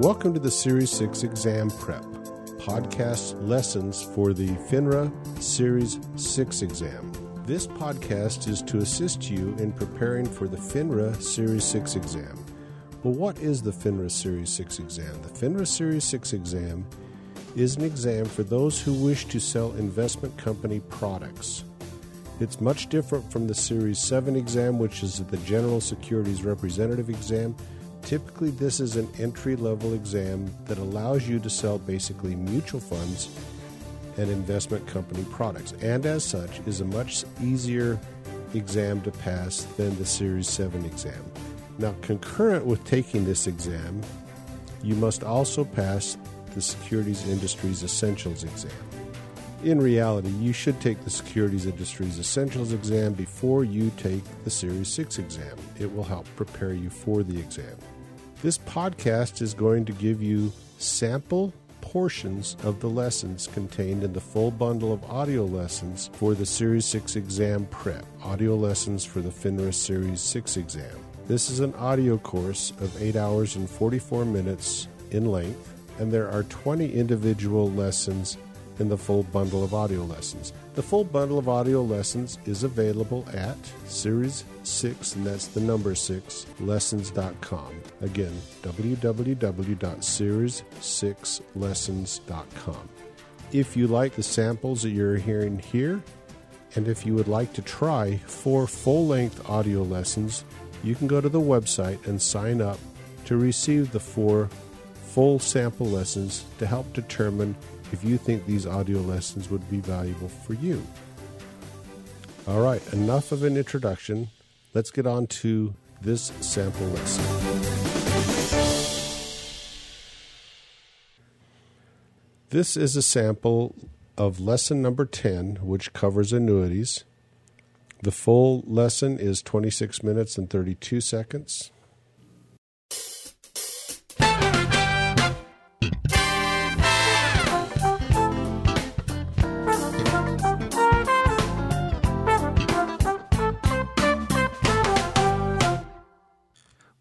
Welcome to the Series 6 Exam Prep podcast lessons for the FINRA Series 6 exam. This podcast is to assist you in preparing for the FINRA Series 6 exam. Well, what is the FINRA Series 6 exam? The FINRA Series 6 exam is an exam for those who wish to sell investment company products. It's much different from the Series 7 exam, which is the General Securities Representative exam Typically, this is an entry level exam that allows you to sell basically mutual funds and investment company products, and as such, is a much easier exam to pass than the Series 7 exam. Now, concurrent with taking this exam, you must also pass the Securities Industries Essentials exam. In reality, you should take the Securities Industries Essentials exam before you take the Series 6 exam. It will help prepare you for the exam. This podcast is going to give you sample portions of the lessons contained in the full bundle of audio lessons for the Series 6 exam prep, audio lessons for the FINRA Series 6 exam. This is an audio course of 8 hours and 44 minutes in length, and there are 20 individual lessons in the full bundle of audio lessons. The full bundle of audio lessons is available at Series 6, and that's the number 6, lessons.com. Again, www.series6lessons.com. If you like the samples that you're hearing here, and if you would like to try four full length audio lessons, you can go to the website and sign up to receive the four full sample lessons to help determine if you think these audio lessons would be valuable for you. All right, enough of an introduction. Let's get on to this sample lesson. This is a sample of lesson number 10, which covers annuities. The full lesson is 26 minutes and 32 seconds.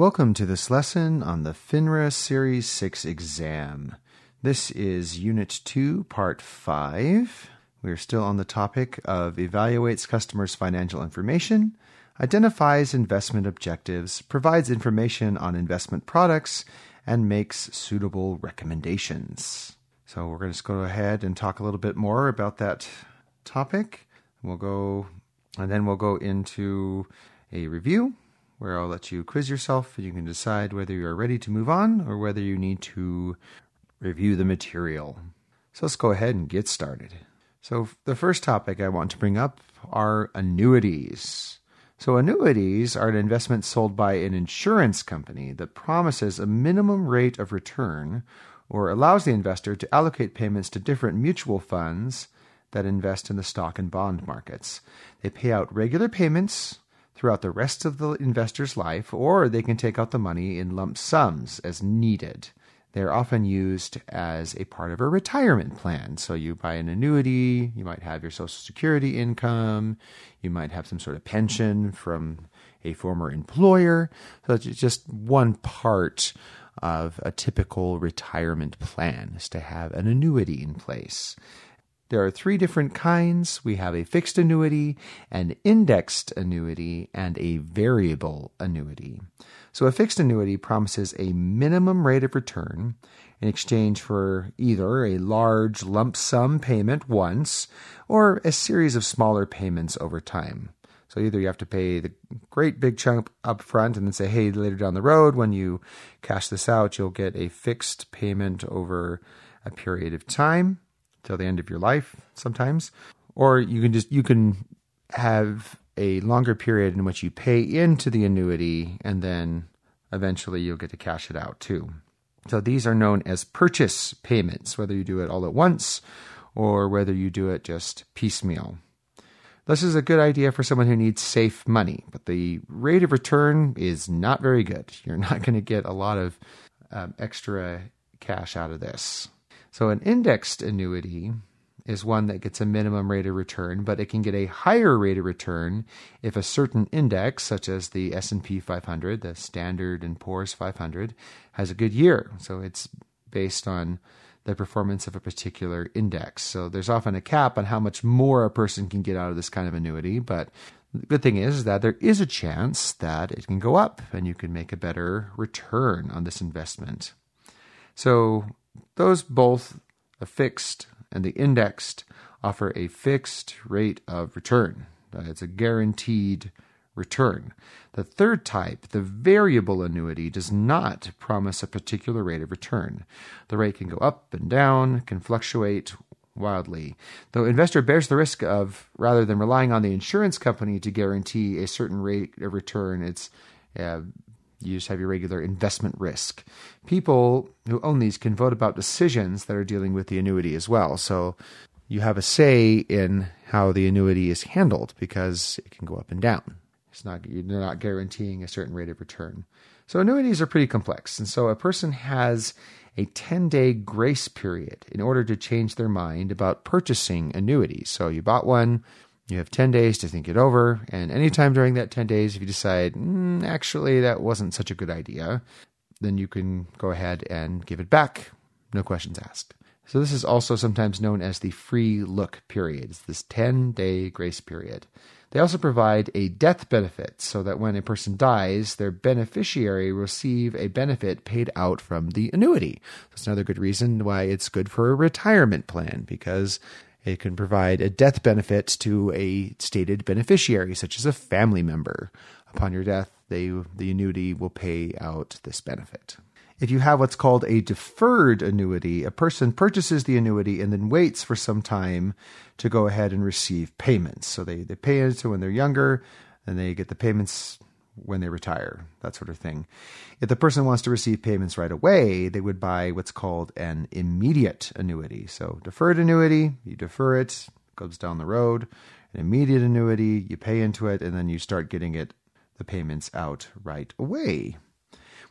Welcome to this lesson on the FINRA Series 6 exam. This is Unit 2, Part 5. We are still on the topic of evaluates customers' financial information, identifies investment objectives, provides information on investment products, and makes suitable recommendations. So we're going to go ahead and talk a little bit more about that topic. We'll go, and then we'll go into a review where I'll let you quiz yourself and you can decide whether you are ready to move on or whether you need to review the material. So let's go ahead and get started. So, the first topic I want to bring up are annuities. So, annuities are an investment sold by an insurance company that promises a minimum rate of return or allows the investor to allocate payments to different mutual funds that invest in the stock and bond markets. They pay out regular payments throughout the rest of the investor's life, or they can take out the money in lump sums as needed. They're often used as a part of a retirement plan. So you buy an annuity, you might have your Social Security income, you might have some sort of pension from a former employer. So it's just one part of a typical retirement plan is to have an annuity in place. There are three different kinds. We have a fixed annuity, an indexed annuity, and a variable annuity. So a fixed annuity promises a minimum rate of return in exchange for either a large lump sum payment once or a series of smaller payments over time. So either you have to pay the great big chunk up front and then say, hey, later down the road, when you cash this out, you'll get a fixed payment over a period of time till the end of your life sometimes. Or you can just you can have a longer period in which you pay into the annuity and then eventually you'll get to cash it out too. So these are known as purchase payments whether you do it all at once or whether you do it just piecemeal. This is a good idea for someone who needs safe money but the rate of return is not very good. You're not going to get a lot of um, extra cash out of this so, an indexed annuity is one that gets a minimum rate of return, but it can get a higher rate of return if a certain index, such as the S&P 500, the Standard and Poor's 500, has a good year. So it's based on the performance of a particular index. So there's often a cap on how much more a person can get out of this kind of annuity, but the good thing is that there is a chance that it can go up and you can make a better return on this investment. So those both a fixed and the indexed offer a fixed rate of return. It's a guaranteed return. The third type, the variable annuity, does not promise a particular rate of return. The rate can go up and down, can fluctuate wildly. The investor bears the risk of, rather than relying on the insurance company to guarantee a certain rate of return, it's uh, you just have your regular investment risk. People who own these can vote about decisions that are dealing with the annuity as well. So you have a say in how the annuity is handled because it can go up and down. It's not you're not guaranteeing a certain rate of return. So annuities are pretty complex, and so a person has a 10-day grace period in order to change their mind about purchasing annuities. So you bought one, you have 10 days to think it over, and anytime during that 10 days, if you decide, mm, actually, that wasn't such a good idea, then you can go ahead and give it back. No questions asked. So, this is also sometimes known as the free look period. It's this 10 day grace period. They also provide a death benefit so that when a person dies, their beneficiary receive a benefit paid out from the annuity. That's another good reason why it's good for a retirement plan because it can provide a death benefit to a stated beneficiary, such as a family member. Upon your death, they, the annuity will pay out this benefit. If you have what's called a deferred annuity, a person purchases the annuity and then waits for some time to go ahead and receive payments. So they, they pay into when they're younger, and they get the payments when they retire, that sort of thing. If the person wants to receive payments right away, they would buy what's called an immediate annuity. So, deferred annuity, you defer it, goes down the road. An immediate annuity, you pay into it, and then you start getting it, the payments out right away.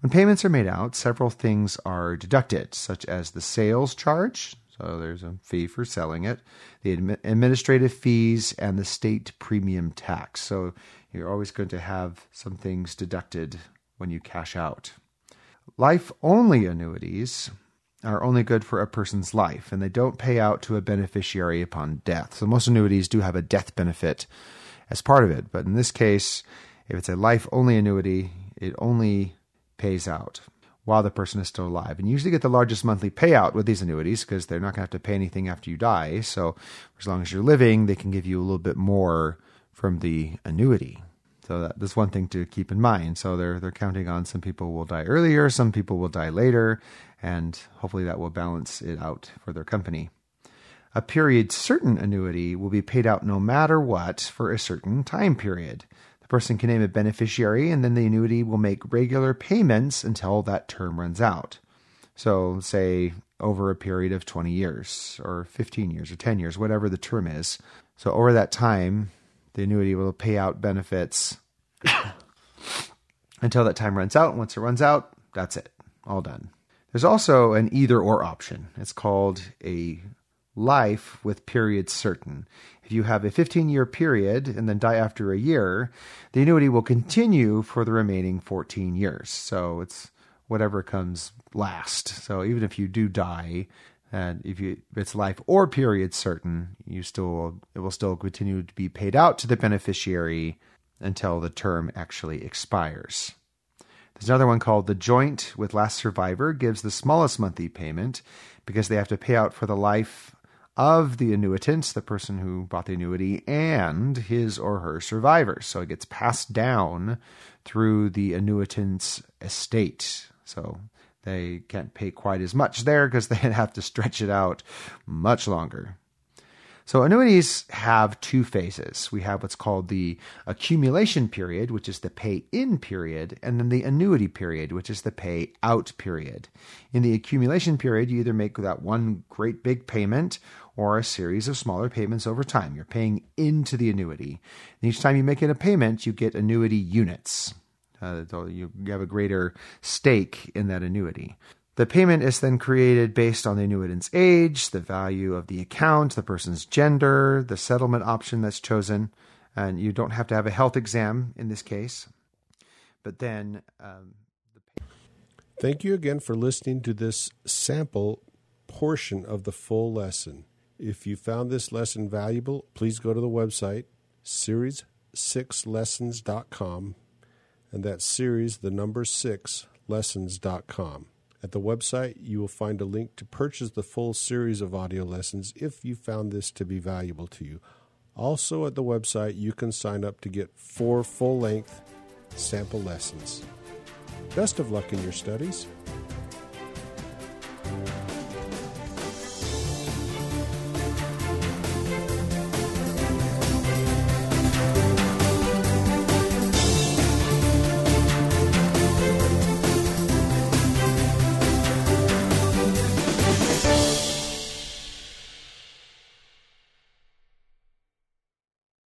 When payments are made out, several things are deducted, such as the sales charge, so there's a fee for selling it, the administrative fees, and the state premium tax. So you're always going to have some things deducted when you cash out. Life only annuities are only good for a person's life, and they don't pay out to a beneficiary upon death. So most annuities do have a death benefit as part of it, but in this case, if it's a life only annuity, it only pays out while the person is still alive. And you usually get the largest monthly payout with these annuities because they're not going to have to pay anything after you die. So as long as you're living, they can give you a little bit more from the annuity. So that, that's one thing to keep in mind. So they're they're counting on some people will die earlier, some people will die later, and hopefully that will balance it out for their company. A period certain annuity will be paid out no matter what for a certain time period. The person can name a beneficiary, and then the annuity will make regular payments until that term runs out. So, say over a period of 20 years, or 15 years, or 10 years, whatever the term is. So, over that time, the annuity will pay out benefits until that time runs out. Once it runs out, that's it, all done. There's also an either or option. It's called a life with period certain. If you have a 15 year period and then die after a year, the annuity will continue for the remaining 14 years. So it's whatever comes last. So even if you do die, and if you it's life or period certain, you still it will still continue to be paid out to the beneficiary until the term actually expires. There's another one called the joint with last survivor gives the smallest monthly payment because they have to pay out for the life of the annuitants, the person who bought the annuity, and his or her survivors. So it gets passed down through the annuitant's estate. So they can't pay quite as much there because they have to stretch it out much longer. So annuities have two phases. We have what's called the accumulation period, which is the pay in period, and then the annuity period, which is the pay out period. In the accumulation period, you either make that one great big payment or a series of smaller payments over time. You're paying into the annuity. And each time you make it a payment, you get annuity units. Uh, you have a greater stake in that annuity. The payment is then created based on the annuitant's age, the value of the account, the person's gender, the settlement option that's chosen, and you don't have to have a health exam in this case. But then. Um, the Thank you again for listening to this sample portion of the full lesson. If you found this lesson valuable, please go to the website series6lessons.com and that series the number 6 lessons.com. At the website, you will find a link to purchase the full series of audio lessons if you found this to be valuable to you. Also, at the website, you can sign up to get four full length sample lessons. Best of luck in your studies.